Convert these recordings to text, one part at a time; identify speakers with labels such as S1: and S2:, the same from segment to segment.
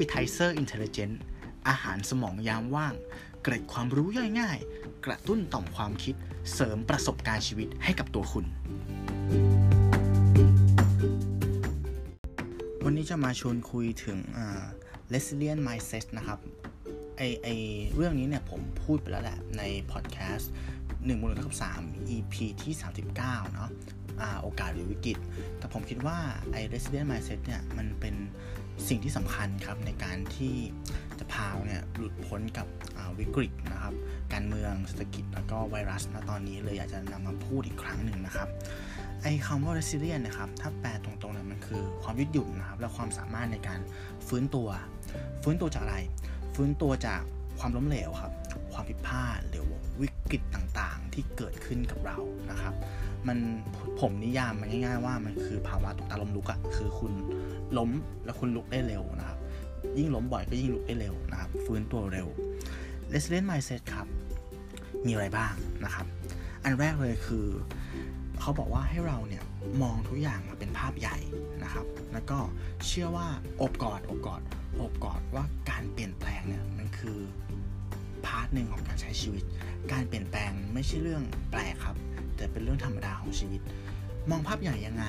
S1: Appetizer Intelligent อาหารสมองยามว่าง เกร็ดความรู้ย่อยง่าย กระตุ้นต่อมความคิด เสริมประสบการณ์ชีวิตให้กับตัวคุณ วันนี้จะมาชวนคุยถึง resilient mindset นะครับไอไอเรื่องนี้เนี่ยผมพูดไปแล้วแหละในพอดแคสต์1บวก1เท่ากับ3 EP ที่ 39 เนาะโอกาสหรือวิกฤต แต่ผมคิดว่าไอ้ resilient mindset เนี่ยมันเป็น สิ่งที่สำคัญครับในการที่จะพาเนี่ยหลุดพ้นกับวิกฤตนะครับ การเมืองเศรษฐกิจแล้วก็ไวรัสณตอนนี้เลยอยากจะนำมาพูดอีกครั้งหนึ่งนะครับไอ้คำว่า resilient นะครับ ถ้าแปลตรงๆเนี่ยมันคือความยืดหยุ่นนะครับ และความสามารถในการฟื้นตัว ฟื้นตัวจากอะไร ฟื้นตัวจากความล้มเหลวครับ ความผิดพลาดหรือวิกฤตต่างๆ ที่เกิดขึ้นกับเรานะครับ มันผมนิยามมันง่าย ๆ ว่ามันคือภาวะตกตาลมลุกอะคือคุณ ล้มแล้วคุณลุกได้เร็วนะครับ ยิ่งล้มบ่อยก็ยิ่งลุกได้เร็วนะครับ ฟื้นตัวเร็ว resilient mindset ครับ มีอะไรบ้างนะครับ อันแรกเลยคือ เขาบอกว่าให้เราเนี่ยมองทุกอย่างมาเป็นภาพใหญ่นะครับ แล้วก็เชื่อว่าอบกอดอบกอดอบกอดว่าการเปลี่ยนแปลงเนี่ยมันคือpart หนึ่งของการใช้ชีวิต การเปลี่ยนแปลงไม่ใช่เรื่องแปลกครับ แต่เป็นเรื่องธรรมดาของชีวิต มองภาพใหญ่ยังไง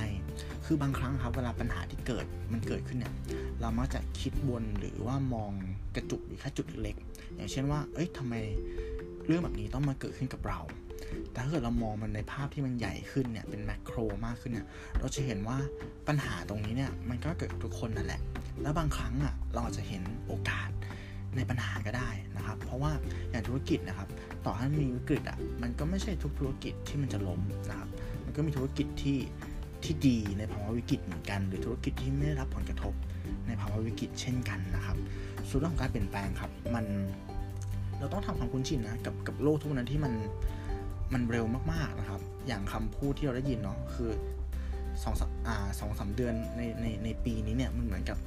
S1: คือบางครั้งครับเวลาปัญหาที่เกิดมันเกิดขึ้นเนี่ย เรามักจะคิดวนหรือว่ามองกระจุกอยู่แค่จุดเล็ก อย่างเช่นว่า เอ้ยทำไมเรื่องแบบนี้ต้องมาเกิดขึ้นกับเรา แต่ถ้าเกิดเรามองมันในภาพที่มันใหญ่ขึ้นเนี่ย เป็น macro มากขึ้นเนี่ย เราจะเห็นว่าปัญหาตรงนี้เนี่ย มันก็เกิดทุกคนนั่นแหละ แล้วบางครั้งอะ เราอาจจะเห็นโอกาสในปัญหาก็ได้นะครับ เพราะว่าอย่างธุรกิจนะครับ ต่อให้มีวิกฤตอะ มันก็ไม่ใช่ทุกธุรกิจที่มันจะล้มนะครับ มันก็มีธุรกิจที่ที่ดีในภาวะวิกฤตเหมือนกัน หรือธุรกิจที่ไม่ได้รับผลกระทบในภาวะวิกฤตเช่นกันนะครับ ส่วนเรื่องของการเปลี่ยนแปลงครับ มันเราต้องทำความคุ้นชินนะกับกับโลกทุกนั้นที่มันมันเร็วมากๆนะครับ อย่างคำพูดที่เราได้ยินเนาะคือสองอ่าสองสาเดือนในในในปีนี้เนี่ยมันเหมือนกับ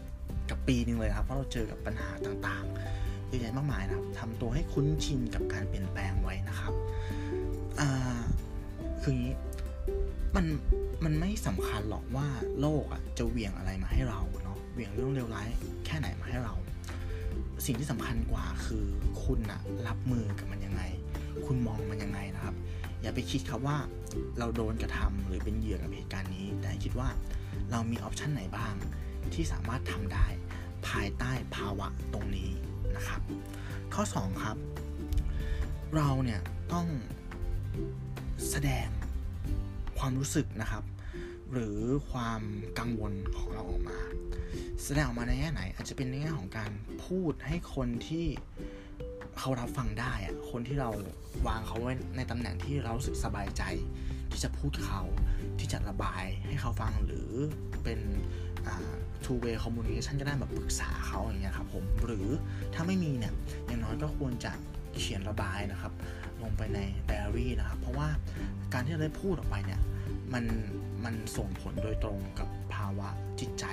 S1: กับปีนึงเลยครับเพราะเราเจอกับปัญหาต่างๆเยอะแยะมากมายนะครับทำตัวให้คุ้นชินกับการเปลี่ยนแปลงไว้นะครับอ่า มันมันไม่สำคัญหรอกว่าโลกอะจะเหวี่ยงอะไรมาให้เราเนาะเหวี่ยงเรื่องเลวร้ายแค่ไหนมาให้เรา สิ่งที่สำคัญกว่าคือคุณอะรับมือกับมันยังไง คุณมองมันยังไงนะครับ อย่าไปคิดครับว่าเราโดนกระทำหรือเป็นเหยื่อกับเหตุการณ์นี้ แต่คิดว่าเรามีออปชันไหนบ้าง ที่สามารถทำได้ภายใต้ภาวะตรงนี้นะครับ ข้อ 2 ครับ เราเนี่ยต้องแสดง ความรู้สึกนะครับ หรือความกังวลของเราออกมา แสดงออกมาในแง่ไหน อาจจะเป็นในแง่ของการพูดให้คนที่เขารับฟังได้อะคนที่เราวางเขาไว้ในตำแหน่งที่เรารสึกสบายใจ ที่จะพูดเขาที่จะระบายให้เขาฟังหรือเป็น two way communication ก็ได้แบบปรึกษาเขาอย่างเงี้ยครับผม หรือถ้าไม่มีเนี่ยอย่างน้อยก็ควรจะเขียนระบายนะครับ ลงไปในไดอารี่นะครับ เพราะว่าการที่เราได้พูดออกไปเนี่ยมันมันส่งผลโดยตรงกับภาวะจิตใจ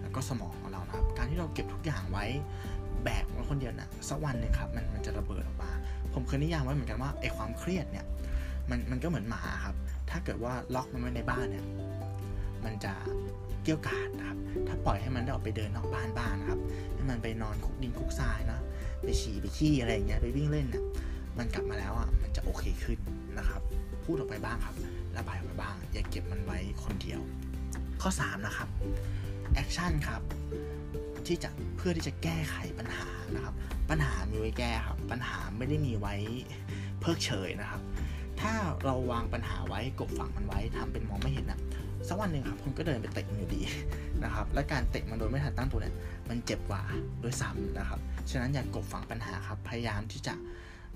S1: แล้วก็สมองของเรานะครับ การที่เราเก็บทุกอย่างไว้แบกไว้คนเดียวนะสักวันหนึ่งครับมันมันจะระเบิดออกมา ผมเคยนิยามไว้เหมือนกันว่าไอความเครียดเนี่ยมันมันก็เหมือนหมาครับ ถ้าเกิดว่าล็อกมันไว้ในบ้านเนี่ยมันจะเกี่ยวกาดนะครับ ถ้าปล่อยให้มันได้ออกไปเดินนอกบ้านบ้างนะครับ ให้มันไปนอนคุกดินคุกทรายนะ ไปฉี่ไปขี้อะไรอย่างเงี้ย ไปวิ่งเล่นเนี่ย มันกลับมาแล้วอะมันจะโอเคขึ้นนะครับ พูดออกไปบ้างครับระบายออกไปบ้าง อย่าเก็บมันไว้คนเดียว ข้อ 3 นะครับaction ครับที่จะเพื่อที่จะแก้ไขปัญหานะครับ ปัญหามีไว้แก้ครับ ปัญหาไม่ได้มีไว้เพิกเฉยนะครับ ถ้าเราวางปัญหาไว้กลบฝังมันไว้ทำเป็นมองไม่เห็นนะสักวันหนึ่งครับคุณก็เดินไปเตะมันอยู่ดีนะครับ และการเตะมันโดยไม่ทันตั้งตัวเนี่ยมันเจ็บกว่าด้วยซ้ำนะครับ ฉะนั้นอย่ากลบฝังปัญหาครับ พยายามที่จะ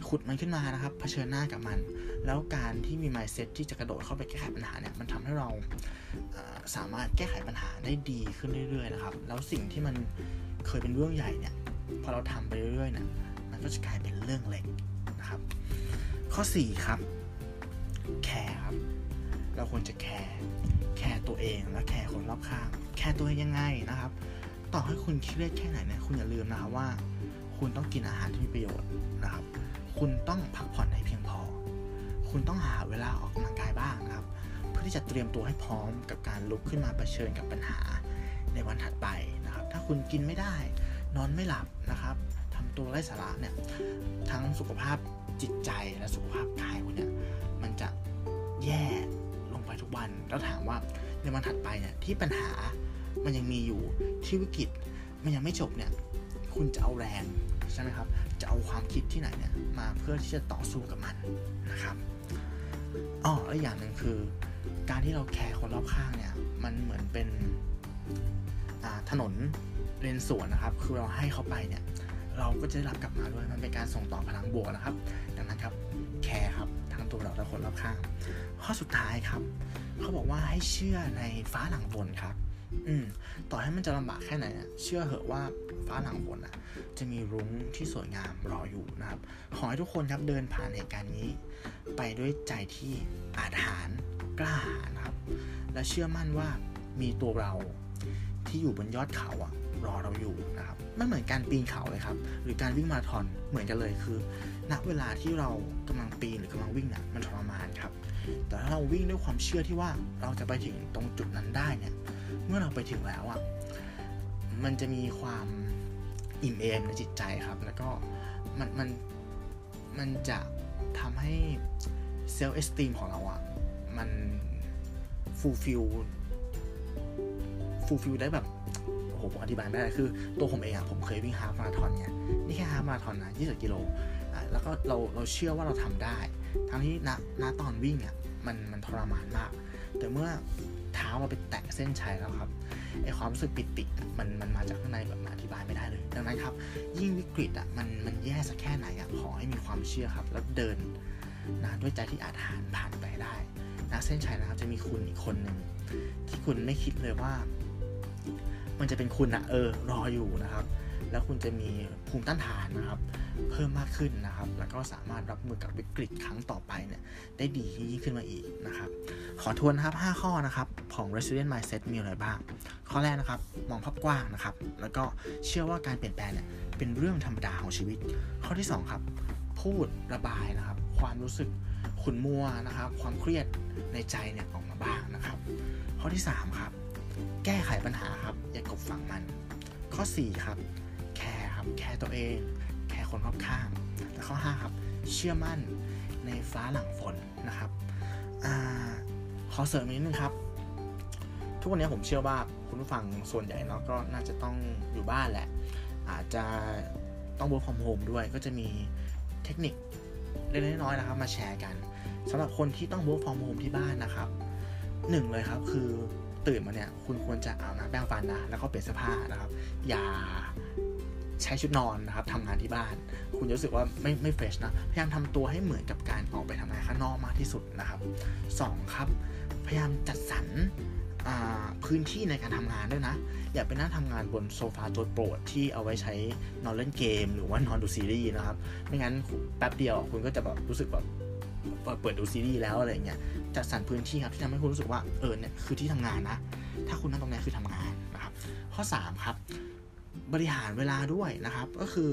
S1: ขุดมันขึ้นมานะครับเผชิญหน้ากับมัน แล้วการที่มี mindset ที่จะกระโดดเข้าไปแก้ไขปัญหาเนี่ยมันทำให้เราสามารถแก้ไขปัญหาได้ดีขึ้นเรื่อยๆนะครับ แล้วสิ่งที่มันเคยเป็นเรื่องใหญ่เนี่ยพอเราทำไปเรื่อยๆเนี่ยมันก็จะกลายเป็นเรื่องเล็กนะครับ ข้อ 4 ครับแคร์ครับเราควรจะแคร์แคร์ตัวเองและแคร์คนรอบข้างแคร์ตัวเองยังไงนะครับ ต่อให้คุณเครียดแค่ไหนเนี่ยคุณอย่าลืมนะครับว่า คุณต้องกินอาหารที่มีประโยชน์นะครับ คุณต้องพักผ่อนให้เพียงพอ คุณต้องหาเวลาออกกำลังกายบ้างครับ เพื่อที่จะเตรียมตัวให้พร้อมกับการลุกขึ้นมาเผชิญกับปัญหาในวันถัดไปนะครับ ถ้าคุณกินไม่ได้ นอนไม่หลับนะครับทำตัวไร้สาระเนี่ย ทั้งสุขภาพจิตใจและสุขภาพกายคุณเนี่ย มันจะแย่ลงไปทุกวัน แล้วถามว่าในวันถัดไปเนี่ยที่ปัญหามันยังมีอยู่ที่วิกฤตมันยังไม่จบเนี่ย คุณจะเอาแรง ใช่ไหมครับ จะเอาความคิดที่ไหนเนี่ยมาเพื่อที่จะต่อสู้กับมันนะครับอ๋อและอย่างหนึ่งคือ การที่เราแคร์คนรอบข้างเนี่ย มันเหมือนเป็นถนนเลนสวนนะครับ คือเราให้เขาไปเนี่ย เราก็จะได้รับกลับมาด้วย มันเป็นการส่งต่อพลังบวกนะครับ ดังนั้นครับ แคร์ครับ ทั้งตัวเราและคนรอบข้าง ข้อสุดท้ายครับ เขาบอกว่าให้เชื่อในฟ้าหลังฝนครับ อืมต่อให้มันจะลำบากแค่ไหนเชื่อเหอะว่าฟ้าหลังฝนอะ จะมีรุ้งที่สวยงามรออยู่นะครับ ขอให้ทุกคนครับเดินผ่านเหตุการณ์นี้ ไปด้วยใจที่อาถรรพ์กล้าหาญครับ และเชื่อมั่นว่ามีตัวเราที่อยู่บนยอดเขาอะรอเราอยู่นะครับมันเหมือนการปีนเขาเลยครับ หรือการวิ่งมาราธอนเหมือนกันเลยคือ ณเวลาที่เรากำลังปีนหรือกำลังวิ่งเนี่ยมันทรมานครับ แต่ถ้าเราวิ่งด้วยความเชื่อที่ว่าเราจะไปถึงตรงจุดนั้นได้เนี่ย เมื่อเราไปถึงแล้วอะ มันจะมีความอิ่มเอมในจิตใจครับ แล้วก็มันมันมันจะทำให้ self-esteem ของเราอะ มัน fulfill fulfill ได้แบบโอ้โหผมอธิบายไม่ได้คือ ตัวผมเองอะผมเคยวิ่ง half marathon เนี่ยนี่แค่ half marathon นะ20กิโลแล้วก็เราเราเชื่อว่าเราทำได้ ทั้งที่ณณตอนวิ่งอะมันมันทรมานมาก แต่เมื่อเท้าเราไปแตะเส้นชัยแล้วครับไอความรู้สึกปิติมันมันมาจากข้างในแบบอธิบายไม่ได้เลย ดังนั้นครับ ยิ่งวิกฤตอะมันมันแย่สักแค่ไหนอะขอให้มีความเชื่อครับ แล้วเดินนะด้วยใจที่อาถรรผ่านไปได้นะเส้นชัยนะครับจะมีคุณอีกคนหนึ่งที่คุณไม่คิดเลยว่า มันจะเป็นคุณนะเออรออยู่นะครับ แล้วคุณจะมีภูมิต้านทานนะครับ เพิ่มมากขึ้นนะครับ แล้วก็สามารถรับมือกับวิกฤตครั้งต่อไปเนี่ยได้ดียิ่งขึ้นมาอีกนะครับ ขอทวนนะครับ 5 ข้อนะครับของ resilient mindset มีอะไรบ้าง ข้อแรกนะครับ มองภาพกว้างนะครับ แล้วก็เชื่อว่าการเปลี่ยนแปลงเนี่ยเป็นเรื่องธรรมดาของชีวิต ข้อที่ 2 ครับ พูดระบายนะครับ ความรู้สึกขุนมัวนะครับ ความเครียดในใจเนี่ยออกมาบ้างนะครับ ข้อที่ 3 ครับ แก้ไขปัญหาครับ อย่ากลบฝังมัน ข้อ 4 ครับ แคร์ครับแคร์ตัวเอง แคร์คนรอบข้าง และข้อ5ครับ เชื่อมั่นในฟ้าหลังฝนนะครับ ขอเสริมนิดนึงครับ ทุกวันนี้ผมเชื่อว่าคุณผู้ฟังส่วนใหญ่เนาะก็น่าจะต้องอยู่บ้านแหละ อาจจะต้อง work from home ด้วย ก็จะมีเทคนิคเล็กๆน้อยๆนะครับ มาแชร์กันสำหรับคนที่ต้อง work from home ที่บ้านนะครับหนึ่งเลยครับคือตื่นมาเนี่ยคุณควรจะอาบน้ำแปรงฟันนะแล้วก็เปลี่ยนเสื้อผ้านะครับ อย่า ใช้ชุดนอนนะครับทำงานที่บ้าน คุณจะรู้สึกว่าไม่ไม่เฟรชนะ พยายามทำตัวให้เหมือนกับการออกไปทำงานข้างนอกมากที่สุดนะครับ 2 ครับ พยายามจัดสรรพื้นที่ในการทำงานด้วยนะ อย่าไปนั่งทำงานบนโซฟาตัวโปรดที่เอาไว้ใช้นอนเล่นเกม หรือว่านอนดูซีรีส์นะครับ ไม่งั้นแป๊บเดียวคุณก็จะแบบรู้สึกแบบเปิดดูซีรีส์แล้วอะไรเงี้ยจัดสรรพื้นที่ครับที่ทำให้คุณรู้สึกว่าเออเนี่ยคือที่ทำงานนะ ถ้าคุณนั่งตรงนี้คือทำงานนะครับ ข้อ 3 ครับ บริหารเวลาด้วยนะครับ ก็คือ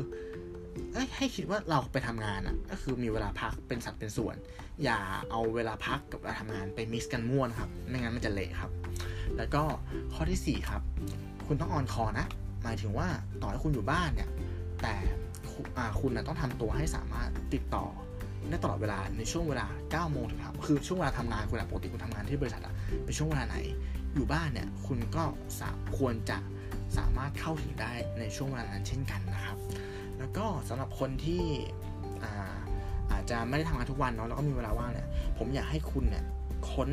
S1: ให้คิดว่าเราไปทำงานอะ ก็คือมีเวลาพักเป็นสัดเป็นส่วน อย่าเอาเวลาพักกับเวลาทำงานไปมิกซ์กันม่วนครับ ไม่งั้นมันจะเละครับ แล้วก็ข้อที่ 4 ครับ คุณต้องออนคอนะ หมายถึงว่าต่อให้คุณอยู่บ้านเนี่ย แต่คุณนะต้องทำตัวให้สามารถติดต่อได้ตลอดเวลาในช่วงเวลา9โมงถึงครับคือช่วงเวลาทำงานคุณปกติคุณทำงานที่บริษัทอะเป็นช่วงเวลาไหน อยู่บ้านเนี่ย คุณก็ควรจะ สามารถเข้าถึงได้ในช่วงเวลานั้นเช่นกันนะครับ แล้วก็สำหรับคนที่อาอาจจะไม่ได้ทำงานทุกวันเนาะแล้วก็มีเวลาว่างเนี่ยผมอยากให้คุณเนี่ยค้น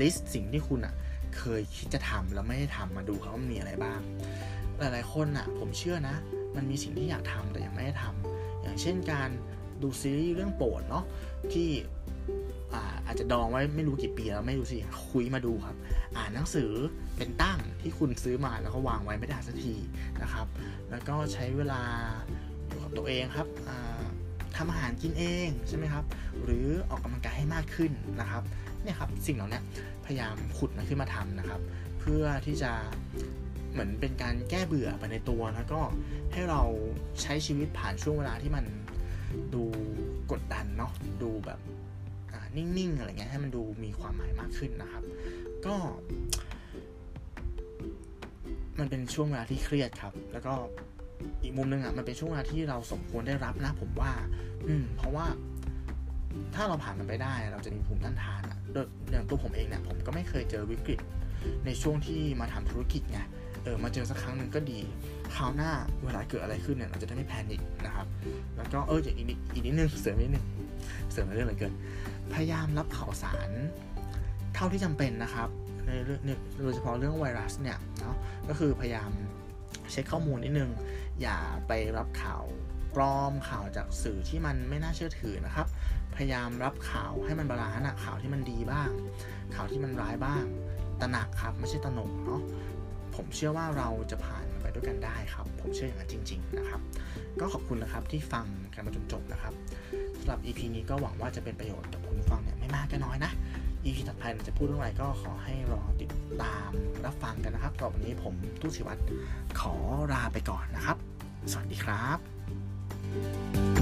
S1: ลิสต์สิ่งที่คุณอะเคยคิดจะทำแล้วไม่ได้ทำมาดูครับว่ามีอะไรบ้าง หลายๆคนอะผมเชื่อนะ มันมีสิ่งที่อยากทำแต่ยังไม่ได้ทำอย่างเช่นการดูซีรีส์เรื่องโปรดเนาะที่ จจะดองไว้ไม่รู้กี่ปีแล้วไม่รู้สิคุยมาดูครับ อ่านหนังสือเป็นตั้งที่คุณซื้อมาแล้วก็วางไว้ไม่ได้สักทีนะครับ แล้วก็ใช้เวลาอยู่กับตัวเองครับทำอาหารกินเองใช่ไหมครับ หรือออกกำลังกายให้มากขึ้นนะครับเนี่ยครับสิ่งเหล่านี้พยายามขุดมันขึ้นมาทำนะครับ เพื่อที่จะเหมือนเป็นการแก้เบื่อไปในตัวแล้วก็ให้เราใช้ชีวิตผ่านช่วงเวลาที่มันดูกดดันเนาะดูแบบ นิ่งๆอะไรเงี้ยให้มันดูมีความหมายมากขึ้นนะครับ ก็ มันเป็นช่วงเวลาที่เครียดครับ แล้วก็อีกมุมหนึ่งอะมันเป็นช่วงเวลาที่เราสมควรได้รับนะผมว่า อืม เพราะว่าถ้าเราผ่านมันไปได้ เราจะมีภูมิต้านทานอะโดยอย่างตัวผมเองเนี่ยผมก็ไม่เคยเจอวิกฤต ในช่วงที่มาทำธุรกิจไงเออมาเจอสักครั้งหนึ่งก็ดีคราวหน้าเวลาเกิดอะไรขึ้นเนี่ยเราจะได้ไม่แพนิคนะครับ แล้วก็เอออย่างอีนิดอีกนิดนึงเสริมนิดนึงเสริมเรื่องอะไรเกิน พยายามรับข่าวสารเท่าที่จำเป็นนะครับในเรื่องโดยเฉพาะเรื่องไวรัสเนี่ยเนาะก็คือพยายามเช็คข้อมูลนิดนึง อย่าไปรับข่าวปลอมข่าวจากสื่อที่มันไม่น่าเชื่อถือนะครับ พยายามรับข่าวให้มัน balance อะข่าวที่มันดีบ้าง ข่าวที่มันร้ายบ้างตระหนักครับไม่ใช่ตระหนกเนาะผมเชื่อว่าเราจะผ่านไปด้วยกันได้ครับ ผมเชื่ออย่างนั้นจริง ๆ นะครับ ก็ขอบคุณนะครับที่ฟังกันมาจนจบนะครับ สำหรับ EP นี้ก็หวังว่าจะเป็นประโยชน์กับคุณฟังเนี่ยไม่มากก็น้อยนะ EP ถัดไปจะพูดเรื่องอะไรก็ขอให้รอติดตามรับฟังกันนะครับสำหรับวันนี้ผมตุ้ยศิวัตรขอลาไปก่อนนะครับ สวัสดีครับ